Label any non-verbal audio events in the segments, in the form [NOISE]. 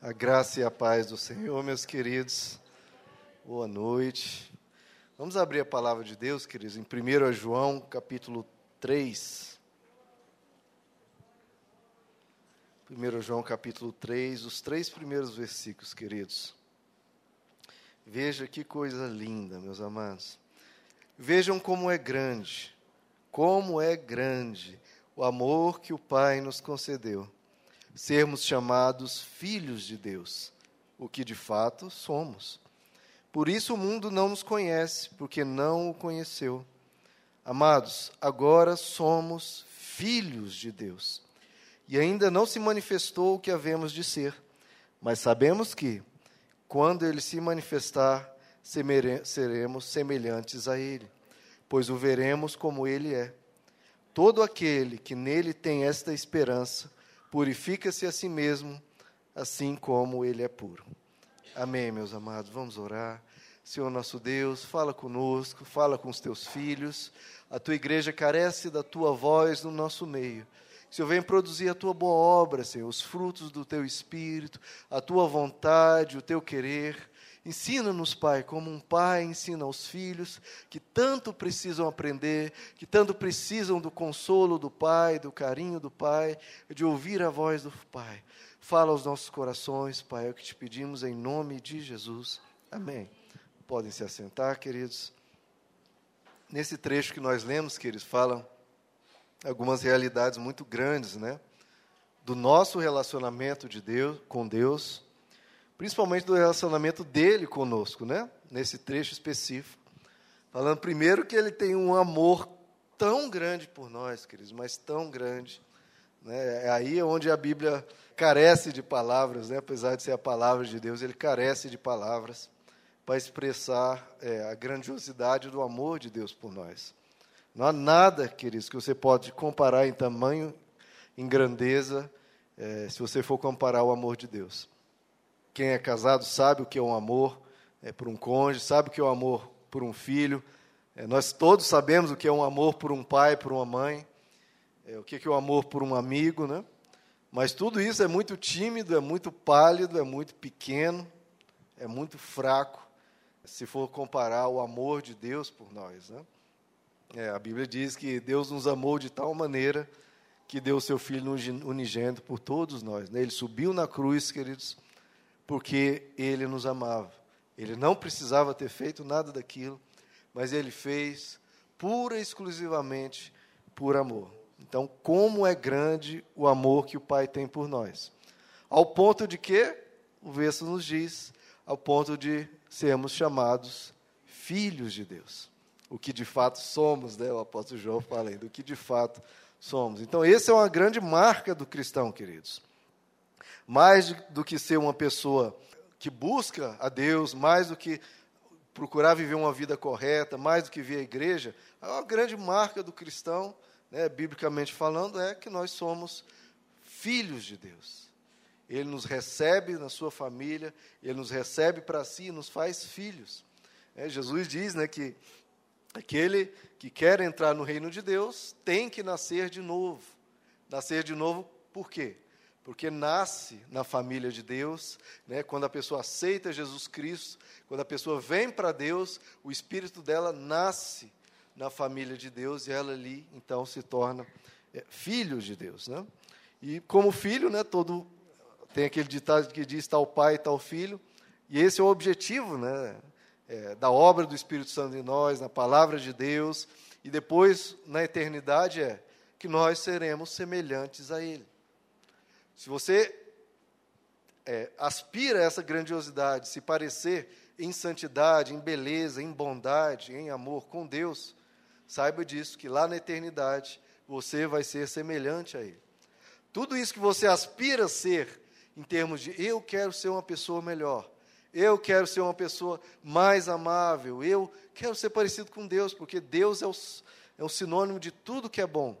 A graça e a paz do Senhor, meus queridos. Boa noite. Vamos abrir a palavra de Deus, queridos, em 1 João, capítulo 3. 1 João, capítulo 3, os três primeiros versículos, queridos. Veja que coisa linda, meus amados. Vejam como é grande, como é grande o amor que o Pai nos concedeu sermos chamados filhos de Deus, o que de fato somos. Por isso o mundo não nos conhece, porque não o conheceu. Amados, agora somos filhos de Deus. E ainda não se manifestou o que havemos de ser, mas sabemos que, quando ele se manifestar, seremos semelhantes a ele, pois o veremos como ele é. Todo aquele que nele tem esta esperança purifica-se a si mesmo, assim como ele é puro. Amém, meus amados. Vamos orar. Senhor nosso Deus, fala conosco, fala com os teus filhos. A tua igreja carece da tua voz no nosso meio. Senhor, vem produzir a tua boa obra, Senhor, os frutos do teu espírito, a tua vontade, o teu querer. Ensina-nos, Pai, como um pai ensina aos filhos que tanto precisam aprender, que tanto precisam do consolo do Pai, do carinho do Pai, de ouvir a voz do Pai. Fala aos nossos corações, Pai, é o que te pedimos em nome de Jesus. Amém. Podem se assentar, queridos. Nesse trecho que nós lemos, queridos, falam algumas realidades muito grandes, né? Do nosso relacionamento de Deus com Deus principalmente do relacionamento dele conosco, né? Nesse trecho específico. Falando primeiro que ele tem um amor tão grande por nós, queridos, mas tão grande. Né? É aí onde a Bíblia carece de palavras, né? apesar de ser a palavra de Deus, ele carece de palavras para expressar é, a grandiosidade do amor de Deus por nós. Não há nada, queridos, que você pode comparar em tamanho, em grandeza, é, se você for comparar o amor de Deus. Quem é casado sabe o que é um amor é, por um cônjuge, sabe o que é um amor por um filho. É, nós todos sabemos o que é um amor por um pai, por uma mãe, é, o que é o um amor por um amigo, né? Mas tudo isso é muito tímido, é muito pálido, é muito pequeno, é muito fraco, se for comparar o amor de Deus por nós. Né? É, a Bíblia diz que Deus nos amou de tal maneira que deu o seu Filho unigênito por todos nós. Né? Ele subiu na cruz, queridos, porque ele nos amava. Ele não precisava ter feito nada daquilo, mas ele fez pura e exclusivamente por amor. Então, como é grande o amor que o Pai tem por nós. Ao ponto de que, o verso nos diz, ao ponto de sermos chamados filhos de Deus. O que de fato somos, né? o apóstolo João fala aí, do que de fato somos. Então, essa é uma grande marca do cristão, queridos mais do que ser uma pessoa que busca a Deus, mais do que procurar viver uma vida correta, mais do que vir à igreja, a grande marca do cristão, né, biblicamente falando, é que nós somos filhos de Deus. Ele nos recebe na sua família, ele nos recebe para si e nos faz filhos. É, Jesus diz né, que aquele que quer entrar no reino de Deus tem que nascer de novo. Nascer de novo por quê? Porque nasce na família de Deus, né? quando a pessoa aceita Jesus Cristo, quando a pessoa vem para Deus, o espírito dela nasce na família de Deus e ela ali então se torna é, filho de Deus, né? E como filho, né, todo tem aquele ditado que diz tal pai, tal filho, e esse é o objetivo, né, é, da obra do Espírito Santo em nós, na palavra de Deus, e depois na eternidade é que nós seremos semelhantes a Ele. Se você é, aspira a essa grandiosidade, se parecer em santidade, em beleza, em bondade, em amor com Deus, saiba disso, que lá na eternidade você vai ser semelhante a Ele. Tudo isso que você aspira a ser, em termos de eu quero ser uma pessoa melhor, eu quero ser uma pessoa mais amável, eu quero ser parecido com Deus, porque Deus é o, é o sinônimo de tudo que é bom.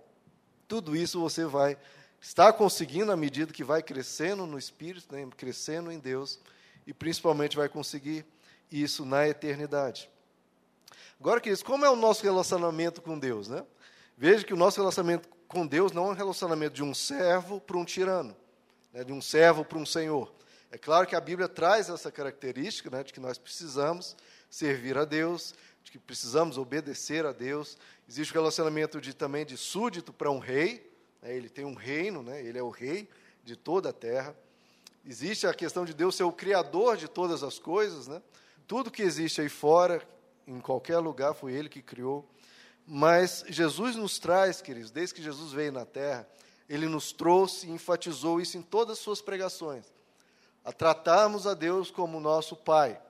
Tudo isso você vai está conseguindo à medida que vai crescendo no Espírito, né, crescendo em Deus, e principalmente vai conseguir isso na eternidade. Agora, queridos, como é o nosso relacionamento com Deus? Né? Veja que o nosso relacionamento com Deus não é um relacionamento de um servo para um tirano, né, de um servo para um senhor. É claro que a Bíblia traz essa característica né, de que nós precisamos servir a Deus, de que precisamos obedecer a Deus. Existe o relacionamento de, também de súdito para um rei, ele tem um reino, né, ele é o rei de toda a terra. Existe a questão de Deus ser o criador de todas as coisas, né? tudo que existe aí fora, em qualquer lugar, foi Ele que criou. Mas Jesus nos traz, queridos, desde que Jesus veio na terra, Ele nos trouxe e enfatizou isso em todas as suas pregações a tratarmos a Deus como nosso Pai,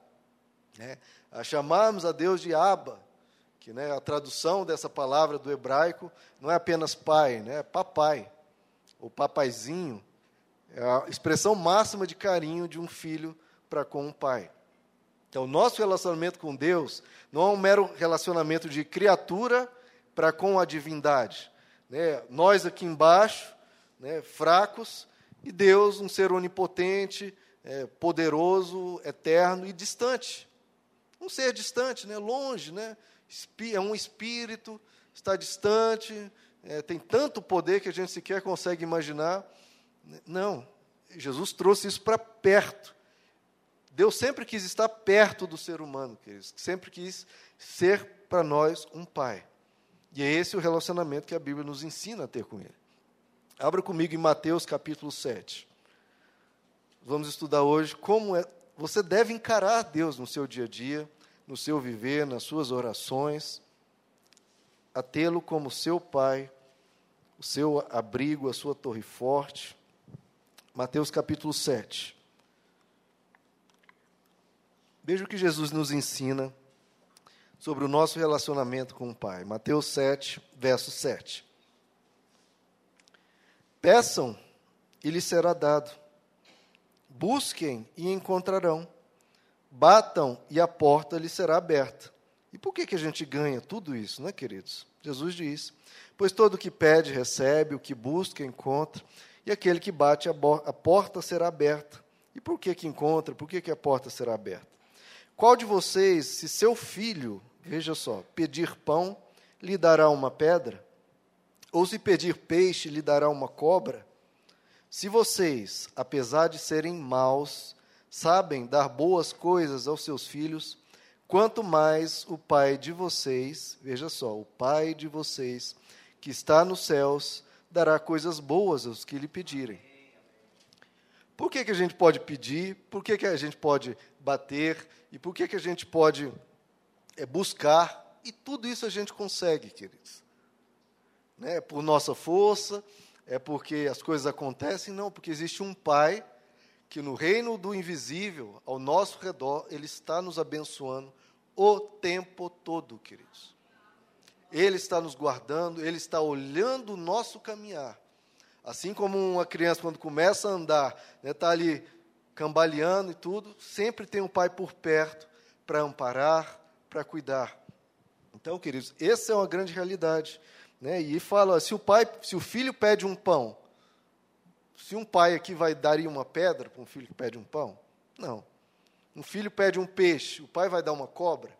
né? a chamarmos a Deus de Abba, que né, a tradução dessa palavra do hebraico não é apenas pai, né, é papai, ou papaizinho, é a expressão máxima de carinho de um filho para com um pai. Então, o nosso relacionamento com Deus não é um mero relacionamento de criatura para com a divindade. Né? Nós aqui embaixo, né, fracos, e Deus, um ser onipotente, é, poderoso, eterno e distante. Um ser distante, né? longe, né? é um espírito, está distante, é, tem tanto poder que a gente sequer consegue imaginar. Não, Jesus trouxe isso para perto. Deus sempre quis estar perto do ser humano, queridos. sempre quis ser para nós um pai. E é esse o relacionamento que a Bíblia nos ensina a ter com Ele. Abra comigo em Mateus capítulo 7 vamos estudar hoje como é, você deve encarar Deus no seu dia a dia, no seu viver, nas suas orações, a tê-lo como seu Pai, o seu abrigo, a sua torre forte. Mateus capítulo 7. Veja o que Jesus nos ensina sobre o nosso relacionamento com o Pai. Mateus 7, verso 7. Peçam e lhes será dado Busquem e encontrarão. Batam e a porta lhes será aberta. E por que, que a gente ganha tudo isso, né, queridos? Jesus diz: Pois todo o que pede, recebe, o que busca, encontra, e aquele que bate, a, a porta será aberta. E por que, que encontra? Por que, que a porta será aberta? Qual de vocês, se seu filho, veja só, pedir pão, lhe dará uma pedra? Ou se pedir peixe, lhe dará uma cobra? Se vocês, apesar de serem maus, sabem dar boas coisas aos seus filhos, quanto mais o Pai de vocês, veja só, o Pai de vocês, que está nos céus, dará coisas boas aos que lhe pedirem. Por que, que a gente pode pedir? Por que, que a gente pode bater? E por que, que a gente pode é, buscar? E tudo isso a gente consegue, queridos. Né? Por nossa força, é porque as coisas acontecem? Não, porque existe um Pai que no reino do invisível, ao nosso redor, Ele está nos abençoando o tempo todo, queridos. Ele está nos guardando, Ele está olhando o nosso caminhar. Assim como uma criança, quando começa a andar, está né, tá ali cambaleando e tudo, sempre tem um pai por perto para amparar, para cuidar. Então, queridos, essa é uma grande realidade. Né? E fala, se o pai, se o filho pede um pão, se um pai aqui vai daria uma pedra para um filho que pede um pão? Não. Um filho pede um peixe, o pai vai dar uma cobra?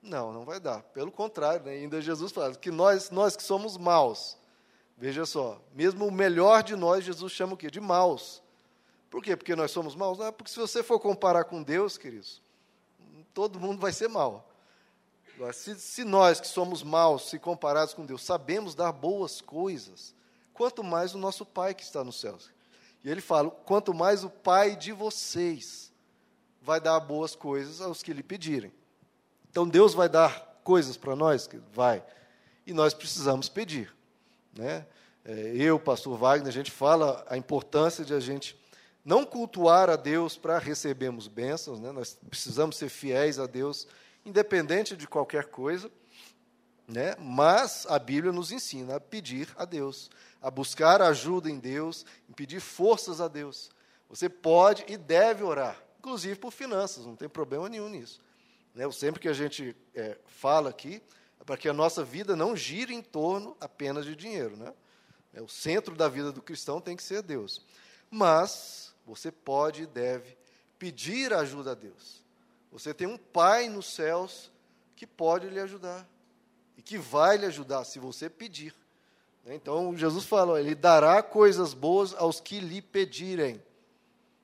Não, não vai dar. Pelo contrário, né? ainda Jesus fala que nós, nós que somos maus, veja só, mesmo o melhor de nós, Jesus chama o quê? De maus. Por quê? Porque nós somos maus? É porque se você for comparar com Deus, queridos, todo mundo vai ser mau. Se, se nós que somos maus, se comparados com Deus, sabemos dar boas coisas, quanto mais o nosso Pai que está nos céus. E ele fala: quanto mais o Pai de vocês vai dar boas coisas aos que lhe pedirem. Então Deus vai dar coisas para nós? Vai. E nós precisamos pedir. Né? É, eu, pastor Wagner, a gente fala a importância de a gente não cultuar a Deus para recebermos bênçãos, né? nós precisamos ser fiéis a Deus independente de qualquer coisa, né? mas a Bíblia nos ensina a pedir a Deus, a buscar ajuda em Deus, em pedir forças a Deus. Você pode e deve orar, inclusive por finanças, não tem problema nenhum nisso. Né? Sempre que a gente é, fala aqui, é para que a nossa vida não gire em torno apenas de dinheiro. Né? É, o centro da vida do cristão tem que ser Deus. Mas você pode e deve pedir ajuda a Deus. Você tem um Pai nos céus que pode lhe ajudar e que vai lhe ajudar se você pedir. Né? Então, Jesus fala: Ele dará coisas boas aos que lhe pedirem.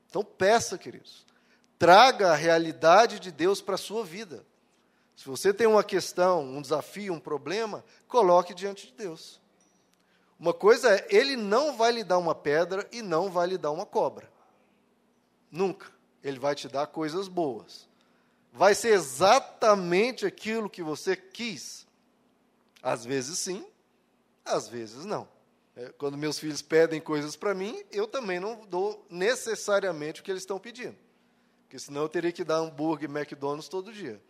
Então peça, queridos. Traga a realidade de Deus para a sua vida. Se você tem uma questão, um desafio, um problema, coloque diante de Deus. Uma coisa é, ele não vai lhe dar uma pedra e não vai lhe dar uma cobra. Nunca. Ele vai te dar coisas boas. Vai ser exatamente aquilo que você quis. Às vezes sim, às vezes não. É, quando meus filhos pedem coisas para mim, eu também não dou necessariamente o que eles estão pedindo. Porque senão eu teria que dar hambúrguer McDonald's todo dia.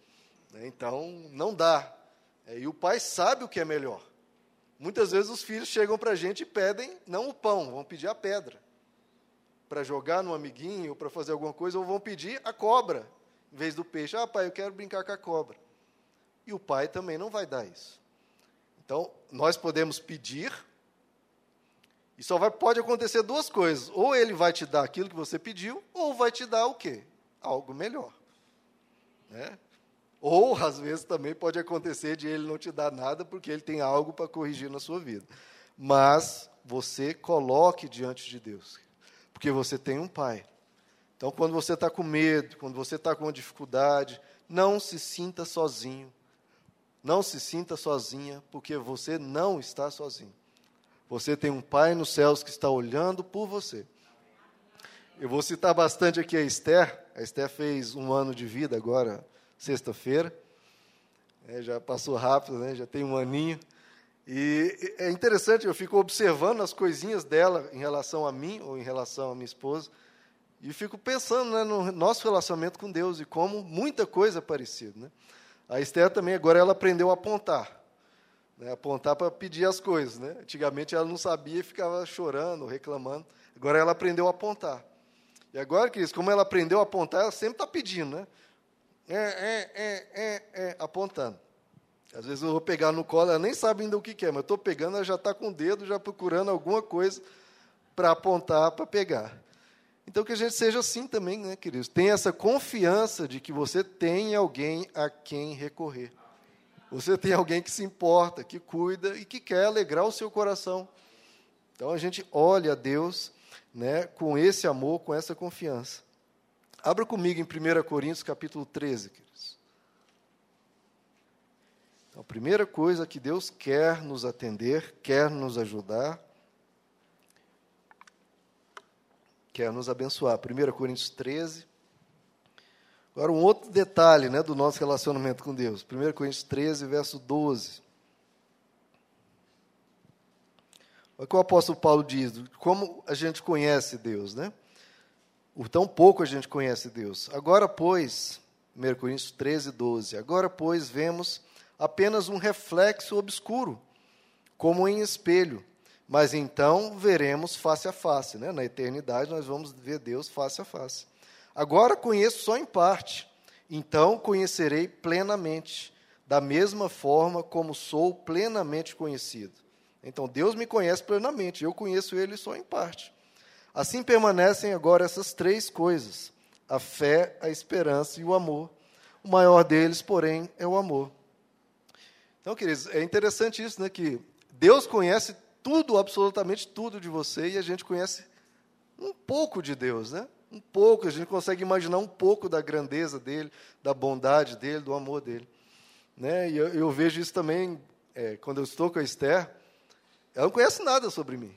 Né? Então, não dá. É, e o pai sabe o que é melhor. Muitas vezes os filhos chegam para a gente e pedem, não o pão, vão pedir a pedra. Para jogar no amiguinho, ou para fazer alguma coisa, ou vão pedir a cobra, em vez do peixe. Ah, pai, eu quero brincar com a cobra. E o pai também não vai dar isso. Então, nós podemos pedir, e só vai, pode acontecer duas coisas. Ou ele vai te dar aquilo que você pediu, ou vai te dar o quê? Algo melhor. Né? Ou, às vezes, também pode acontecer de ele não te dar nada porque ele tem algo para corrigir na sua vida. Mas você coloque diante de Deus, porque você tem um pai. Então, quando você está com medo, quando você está com dificuldade, não se sinta sozinho. Não se sinta sozinha, porque você não está sozinho. Você tem um Pai nos céus que está olhando por você. Eu vou citar bastante aqui a Esther. A Esther fez um ano de vida agora, sexta-feira. É, já passou rápido, né? já tem um aninho. E é interessante, eu fico observando as coisinhas dela em relação a mim ou em relação à minha esposa. E fico pensando né, no nosso relacionamento com Deus e como muita coisa é parecida. Né? A Esther também, agora ela aprendeu a apontar. Né, apontar para pedir as coisas. Né? Antigamente ela não sabia e ficava chorando, reclamando. Agora ela aprendeu a apontar. E agora, Cris, como ela aprendeu a apontar, ela sempre está pedindo. Né? é, é, é, é, é, apontando. Às vezes eu vou pegar no colo, ela nem sabe ainda o que, que é, mas eu estou pegando, ela já está com o dedo, já procurando alguma coisa para apontar, para pegar. Então que a gente seja assim também, né, queridos? Tenha essa confiança de que você tem alguém a quem recorrer. Você tem alguém que se importa, que cuida e que quer alegrar o seu coração. Então a gente olha a Deus né, com esse amor, com essa confiança. Abra comigo em 1 Coríntios capítulo 13, queridos. Então, a primeira coisa que Deus quer nos atender, quer nos ajudar, quer nos abençoar. 1 Coríntios 13. Agora, um outro detalhe né, do nosso relacionamento com Deus. 1 Coríntios 13, verso 12. Olha o que o apóstolo Paulo diz, como a gente conhece Deus, né? O tão pouco a gente conhece Deus. Agora, pois, 1 Coríntios 13, 12. Agora, pois, vemos apenas um reflexo obscuro, como em espelho. Mas então veremos face a face. Né? Na eternidade, nós vamos ver Deus face a face. Agora conheço só em parte. Então conhecerei plenamente, da mesma forma como sou plenamente conhecido. Então Deus me conhece plenamente, eu conheço Ele só em parte. Assim permanecem agora essas três coisas: a fé, a esperança e o amor. O maior deles, porém, é o amor. Então, queridos, é interessante isso, né? Que Deus conhece tudo, absolutamente tudo de você, e a gente conhece um pouco de Deus, né? Um pouco, a gente consegue imaginar um pouco da grandeza dele, da bondade dele, do amor dele. Né? E eu, eu vejo isso também é, quando eu estou com a Esther. Ela não conhece nada sobre mim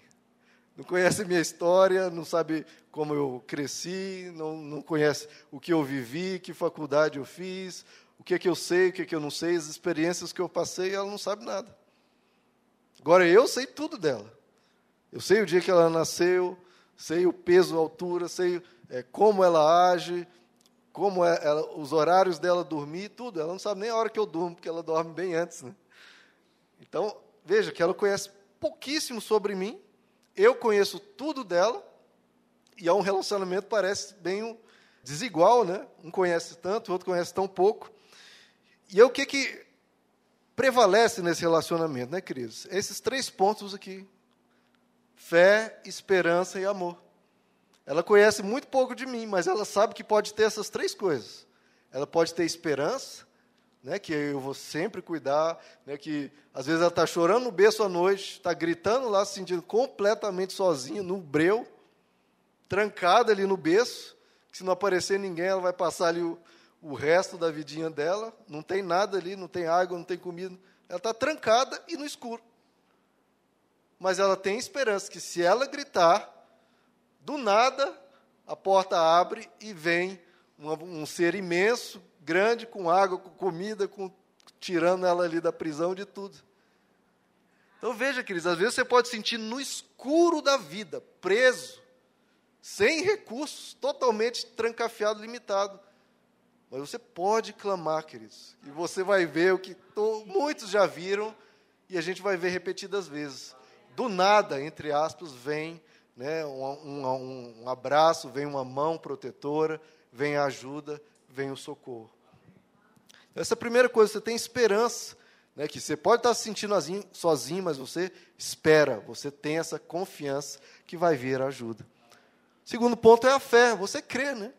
não conhece minha história, não sabe como eu cresci, não, não conhece o que eu vivi, que faculdade eu fiz, o que é que eu sei, o que é que eu não sei, as experiências que eu passei, ela não sabe nada. Agora eu sei tudo dela. Eu sei o dia que ela nasceu, sei o peso, a altura, sei é, como ela age, como é, ela, os horários dela dormir, tudo. Ela não sabe nem a hora que eu durmo, porque ela dorme bem antes. Né? Então, veja que ela conhece pouquíssimo sobre mim, eu conheço tudo dela, e há um relacionamento parece bem desigual, né? Um conhece tanto, o outro conhece tão pouco. E é o que, que prevalece nesse relacionamento, né, queridos? Esses três pontos aqui: fé, esperança e amor. Ela conhece muito pouco de mim, mas ela sabe que pode ter essas três coisas. Ela pode ter esperança, né, que eu vou sempre cuidar, né, que às vezes ela está chorando no berço à noite, está gritando lá, se sentindo completamente sozinha, no breu, trancada ali no berço, Se não aparecer ninguém, ela vai passar ali o, o resto da vidinha dela. Não tem nada ali, não tem água, não tem comida. Ela está trancada e no escuro. Mas ela tem esperança que se ela gritar, do nada a porta abre e vem um, ser imenso, grande, com água, com comida, com, tirando ela ali da prisão de tudo. Então veja, queridos, às vezes você pode sentir no escuro da vida, preso, sem recursos, totalmente trancafiado, limitado. Mas você pode clamar, queridos, e você vai ver o que to, muitos já viram e a gente vai ver repetidas vezes. Do nada, entre aspas, vem né, um, um, um abraço, vem uma mão protetora, vem a ajuda, vem o socorro. Essa é a primeira coisa, você tem esperança, né, que você pode estar se sentindo sozinho, mas você espera, você tem essa confiança que vai vir a ajuda. Segundo ponto é a fé, você crê, né?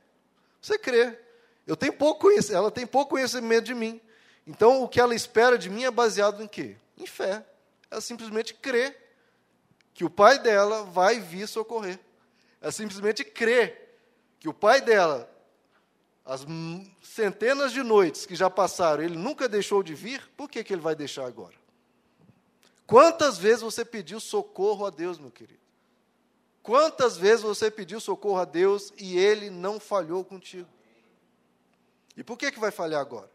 Você crê. Eu tenho pouco ela tem pouco conhecimento de mim. Então, o que ela espera de mim é baseado em quê? Em fé. Ela simplesmente crê que o pai dela vai vir socorrer. Ela simplesmente crê que o pai dela as centenas de noites que já passaram, ele nunca deixou de vir, por que, que ele vai deixar agora? Quantas vezes você pediu socorro a Deus, meu querido? Quantas vezes você pediu socorro a Deus e ele não falhou contigo? E por que, que vai falhar agora?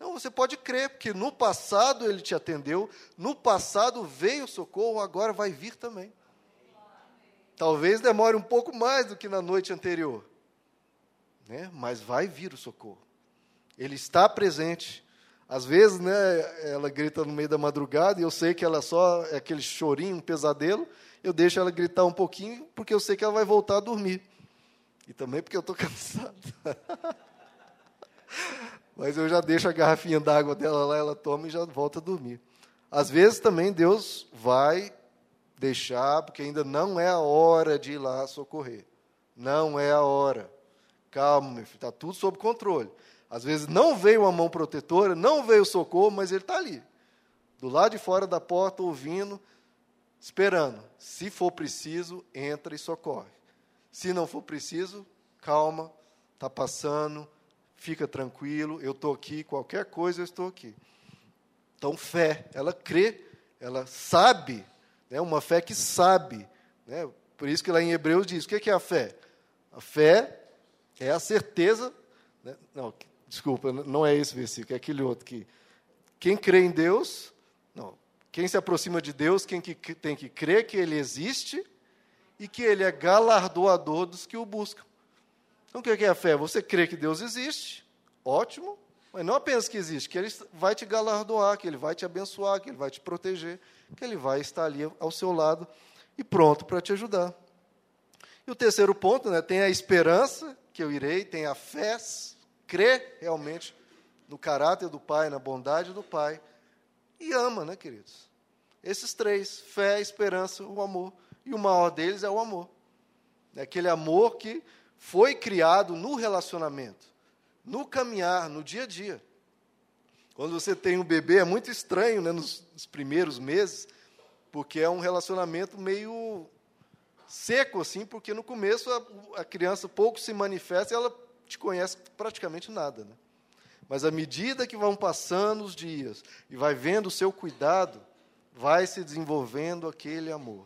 Não, você pode crer, porque no passado ele te atendeu, no passado veio socorro, agora vai vir também. Talvez demore um pouco mais do que na noite anterior né? mas vai vir o socorro. Ele está presente. Às vezes, né, ela grita no meio da madrugada e eu sei que ela só é aquele chorinho, um pesadelo. Eu deixo ela gritar um pouquinho porque eu sei que ela vai voltar a dormir. E também porque eu estou [LAUGHS] cansado. Mas eu já deixo a garrafinha d'água dela lá, ela toma e já volta a dormir. Às vezes também Deus vai deixar, porque ainda não é a hora de ir lá socorrer. Não é a hora. Calma, meu filho, está tudo sob controle. Às vezes não veio uma mão protetora, não veio socorro, mas ele está ali, do lado de fora da porta, ouvindo, esperando. Se for preciso, entra e socorre. Se não for preciso, calma, está passando, fica tranquilo, eu estou aqui, qualquer coisa eu estou aqui. Então, fé, ela crê, ela sabe, né, uma fé que sabe. Né, por isso que lá em Hebreus diz: o que é a fé? A fé é a certeza. Né? Não, desculpa, não é esse versículo, é aquele outro que. Quem crê em Deus, não, quem se aproxima de Deus, quem que, tem que crer que Ele existe e que Ele é galardoador dos que o buscam. Então, o que é a fé? Você crê que Deus existe, ótimo, mas não apenas que existe, que Ele vai te galardoar, que Ele vai te abençoar, que Ele vai te proteger, que Ele vai estar ali ao seu lado e pronto para te ajudar. E o terceiro ponto, né, tem a esperança que eu irei, tem a fé, crê realmente no caráter do Pai, na bondade do Pai, e ama, né, queridos? Esses três, fé, esperança, o amor. E o maior deles é o amor. É aquele amor que foi criado no relacionamento, no caminhar, no dia a dia. Quando você tem um bebê, é muito estranho né, nos, nos primeiros meses, porque é um relacionamento meio seco assim, porque no começo a, a criança pouco se manifesta e ela te conhece praticamente nada. Né? Mas à medida que vão passando os dias e vai vendo o seu cuidado, vai se desenvolvendo aquele amor,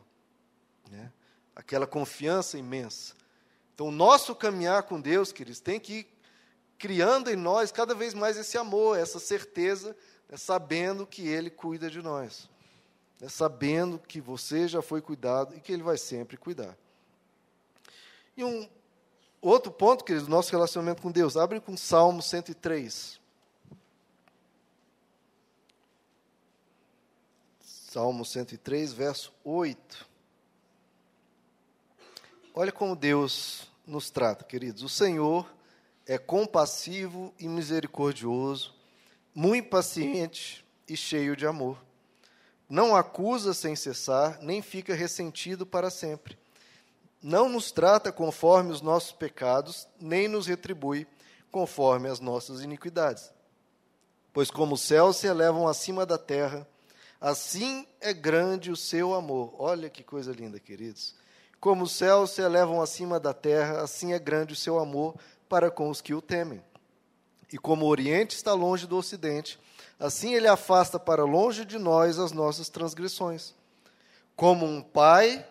né? aquela confiança imensa. Então, o nosso caminhar com Deus, queridos, tem que ir criando em nós cada vez mais esse amor, essa certeza, né? sabendo que Ele cuida de nós né, sabendo que você já foi cuidado e que Ele vai sempre cuidar. E um outro ponto, queridos, do nosso relacionamento com Deus, abre com Salmo 103. Salmo 103, verso 8. Olha como Deus nos trata, queridos. O Senhor é compassivo e misericordioso, muito paciente e cheio de amor não acusa sem cessar, nem fica ressentido para sempre. Não nos trata conforme os nossos pecados, nem nos retribui conforme as nossas iniquidades. Pois como os céus se elevam acima da terra, assim é grande o seu amor. Olha que coisa linda, queridos. Como os céus se elevam acima da terra, assim é grande o seu amor para com os que o temem. E como o Oriente está longe do Ocidente, assim ele afasta para longe de nós as nossas transgressões. Como um pai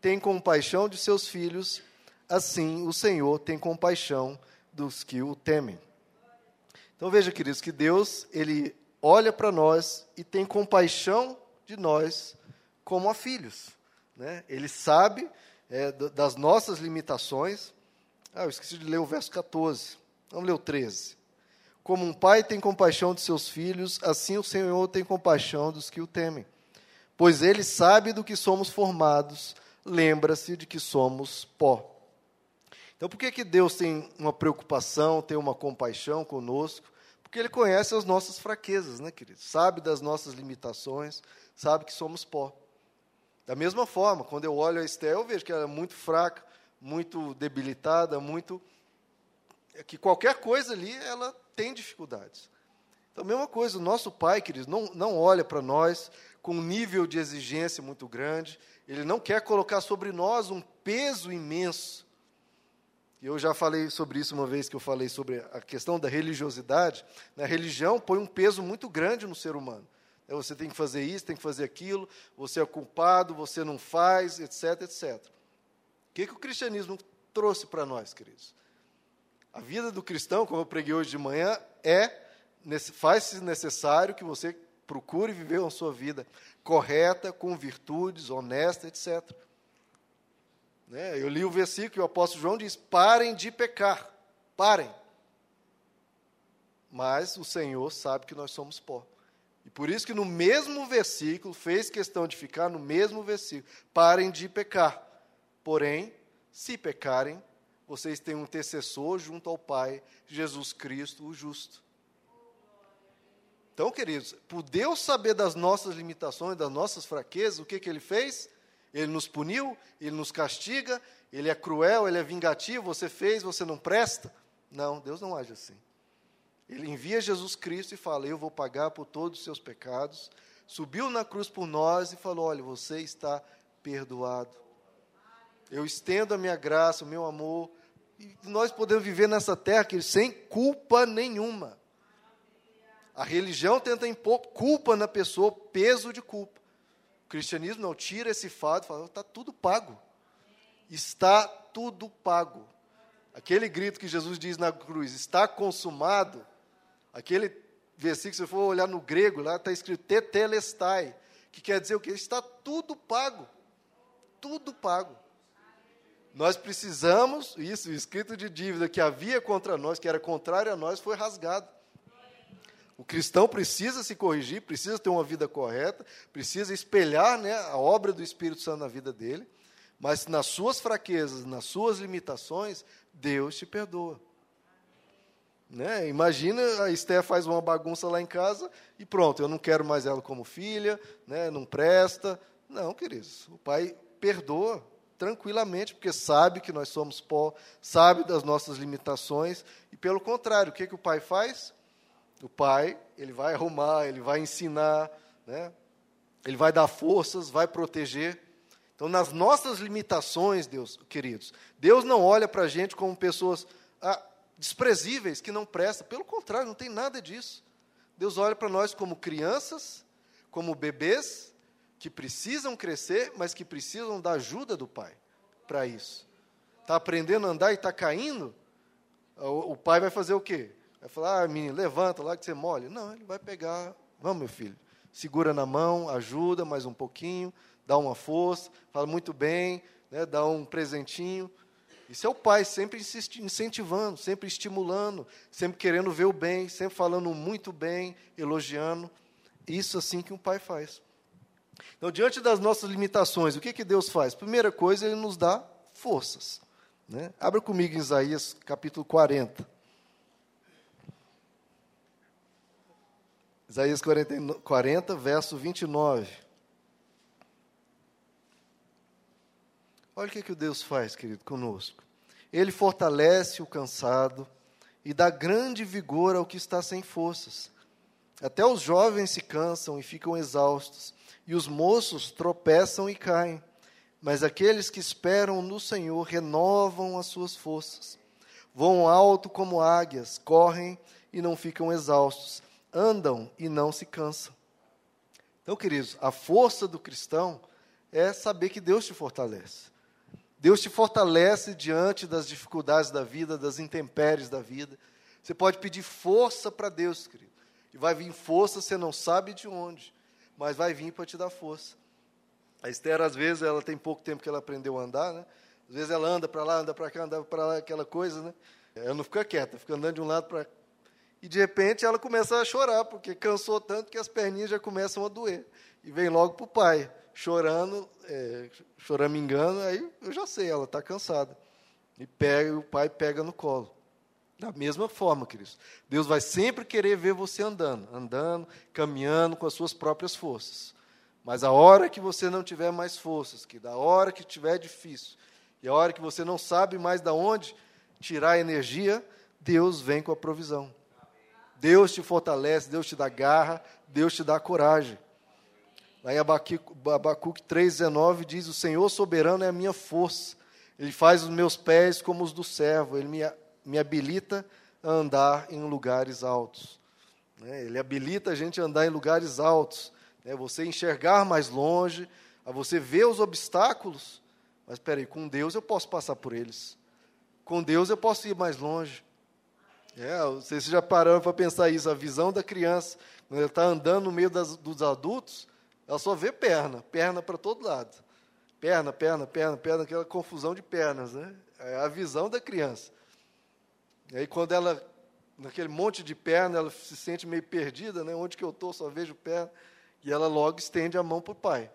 tem compaixão de seus filhos, assim o Senhor tem compaixão dos que o temem. Então veja, queridos, que Deus, ele olha para nós e tem compaixão de nós como a filhos. Né? Ele sabe é, das nossas limitações. Ah, eu esqueci de ler o verso 14. Vamos ler o 13. Como um pai tem compaixão de seus filhos, assim o Senhor tem compaixão dos que o temem. Pois ele sabe do que somos formados, lembra-se de que somos pó. Então, por que, que Deus tem uma preocupação, tem uma compaixão conosco? Porque Ele conhece as nossas fraquezas, né, querido? Sabe das nossas limitações, sabe que somos pó. Da mesma forma, quando eu olho a Esther, eu vejo que ela é muito fraca, muito debilitada, muito. É que qualquer coisa ali, ela tem dificuldades. Então, mesma coisa, o nosso pai, queridos, não, não olha para nós com um nível de exigência muito grande, ele não quer colocar sobre nós um peso imenso. Eu já falei sobre isso uma vez que eu falei sobre a questão da religiosidade. A religião põe um peso muito grande no ser humano. É, você tem que fazer isso, tem que fazer aquilo, você é culpado, você não faz, etc, etc. O que, que o cristianismo trouxe para nós, queridos? A vida do cristão, como eu preguei hoje de manhã, é faz-se necessário que você procure viver a sua vida correta, com virtudes, honesta, etc. Né? Eu li o versículo que o apóstolo João diz: parem de pecar, parem. Mas o Senhor sabe que nós somos pó. E por isso que no mesmo versículo, fez questão de ficar no mesmo versículo: parem de pecar. Porém, se pecarem, vocês têm um intercessor junto ao Pai, Jesus Cristo, o justo. Então, queridos, por Deus saber das nossas limitações, das nossas fraquezas, o que, que ele fez? Ele nos puniu, ele nos castiga, ele é cruel, ele é vingativo, você fez, você não presta. Não, Deus não age assim. Ele envia Jesus Cristo e fala: Eu vou pagar por todos os seus pecados. Subiu na cruz por nós e falou: Olha, você está perdoado. Eu estendo a minha graça, o meu amor. E nós podemos viver nessa terra que, sem culpa nenhuma. A religião tenta impor culpa na pessoa, peso de culpa. O cristianismo não tira esse fato e fala: está tudo pago. Está tudo pago. Aquele grito que Jesus diz na cruz, está consumado, Aquele versículo, se você for olhar no grego, lá está escrito tetelestai, que quer dizer o quê? Está tudo pago. Tudo pago. Nós precisamos, isso, o escrito de dívida que havia contra nós, que era contrário a nós, foi rasgado. O cristão precisa se corrigir, precisa ter uma vida correta, precisa espelhar né, a obra do Espírito Santo na vida dele, mas nas suas fraquezas, nas suas limitações, Deus te perdoa. Né? Imagina a Esther faz uma bagunça lá em casa e pronto, eu não quero mais ela como filha, né? não presta. Não, queridos, o pai perdoa tranquilamente, porque sabe que nós somos pó, sabe das nossas limitações, e pelo contrário, o que, que o pai faz? O pai, ele vai arrumar, ele vai ensinar, né? ele vai dar forças, vai proteger. Então, nas nossas limitações, Deus, queridos, Deus não olha para a gente como pessoas. Ah, desprezíveis, que não prestam. Pelo contrário, não tem nada disso. Deus olha para nós como crianças, como bebês, que precisam crescer, mas que precisam da ajuda do pai para isso. Está aprendendo a andar e está caindo? O, o, pai vai fazer o quê? Vai falar, ah, menino, levanta lá que você mole. Não, ele vai pegar, vamos, meu filho, segura na mão, ajuda mais um pouquinho, dá uma força, fala muito bem, né, dá um presentinho. O pai sempre incentivando, sempre estimulando, sempre querendo ver o bem, sempre falando muito bem, elogiando. Isso assim que um pai faz. Então, diante das nossas limitações, o que, que Deus faz? Primeira coisa, Ele nos dá forças. Né? Abra comigo em Isaías capítulo 40. Isaías 40, 40 verso 29. Olha o que, que Deus faz, querido, conosco. Ele fortalece o cansado e dá grande vigor ao que está sem forças. Até os jovens se cansam e ficam exaustos, e os moços tropeçam e caem. mas aqueles que esperam no Senhor renovam as suas forças. Voam alto como águias, correm e não ficam exaustos, andam e não se cansam. Então, queridos, a força do cristão é saber que Deus te fortalece. Deus te fortalece diante das dificuldades da vida, das intempéries da vida. Você pode pedir força para Deus, querido. E vai vir força, você não sabe de onde, mas vai vir para te dar força. A Esther, às vezes, ela tem pouco tempo que ela aprendeu a andar, né? Às vezes ela anda para lá, anda para cá, anda para lá, aquela coisa, né? Ela não fica quieta, fica andando de um lado para e de repente ela começa a chorar, porque cansou tanto que as perninhas já começam a doer. E vem logo para o pai, chorando, é, choramingando, aí eu já sei, ela está cansada. E pega, o pai pega no colo. Da mesma forma, queridos. Deus vai sempre querer ver você andando, andando, caminhando com as suas próprias forças. Mas a hora que você não tiver mais forças, que da hora que tiver difícil, e a hora que você não sabe mais da onde tirar a energia, Deus vem com a provisão. Deus te fortalece, Deus te dá garra, Deus te dá coragem. Lá em Abacuque 3,19 diz: O Senhor soberano é a minha força, Ele faz os meus pés como os do servo, Ele me, me habilita a andar em lugares altos. Né? Ele habilita a gente a andar em lugares altos né, você enxergar mais longe, a você ver os obstáculos. Mas espera aí, com Deus eu posso passar por eles. Com Deus eu posso ir mais longe. É, vocês já pararam para pensar isso, a visão da criança, quando ela está andando no meio das, dos adultos, ela só vê perna, perna para todo lado. Perna, perna, perna, perna, aquela confusão de pernas, né? É a visão da criança. E aí quando ela, naquele monte de perna, ela se sente meio perdida, né? Onde que eu estou, só vejo perna. E ela logo estende a mão para o pai,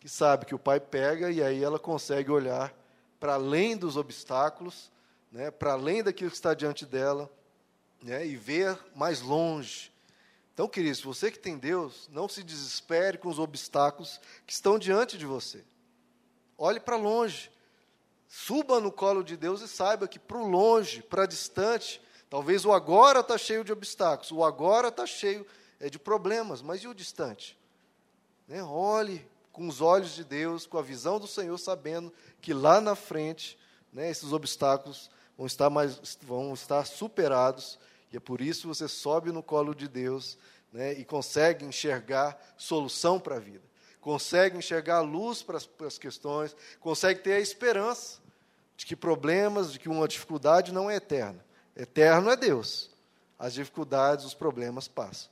que sabe que o pai pega e aí ela consegue olhar para além dos obstáculos, né, para além daquilo que está diante dela, né, e ver mais longe. Então, queridos, você que tem Deus, não se desespere com os obstáculos que estão diante de você. Olhe para longe. Suba no colo de Deus e saiba que para o longe, para distante, talvez o agora está cheio de obstáculos, o agora está cheio é, de problemas, mas e o distante? Né? Olhe com os olhos de Deus, com a visão do Senhor, sabendo que lá na frente né, esses obstáculos vão estar, mais, vão estar superados, e é por isso você sobe no colo de Deus né, e consegue enxergar solução para a vida, consegue enxergar a luz para as questões, consegue ter a esperança de que problemas, de que uma dificuldade não é eterna. Eterno é Deus. As dificuldades, os problemas passam.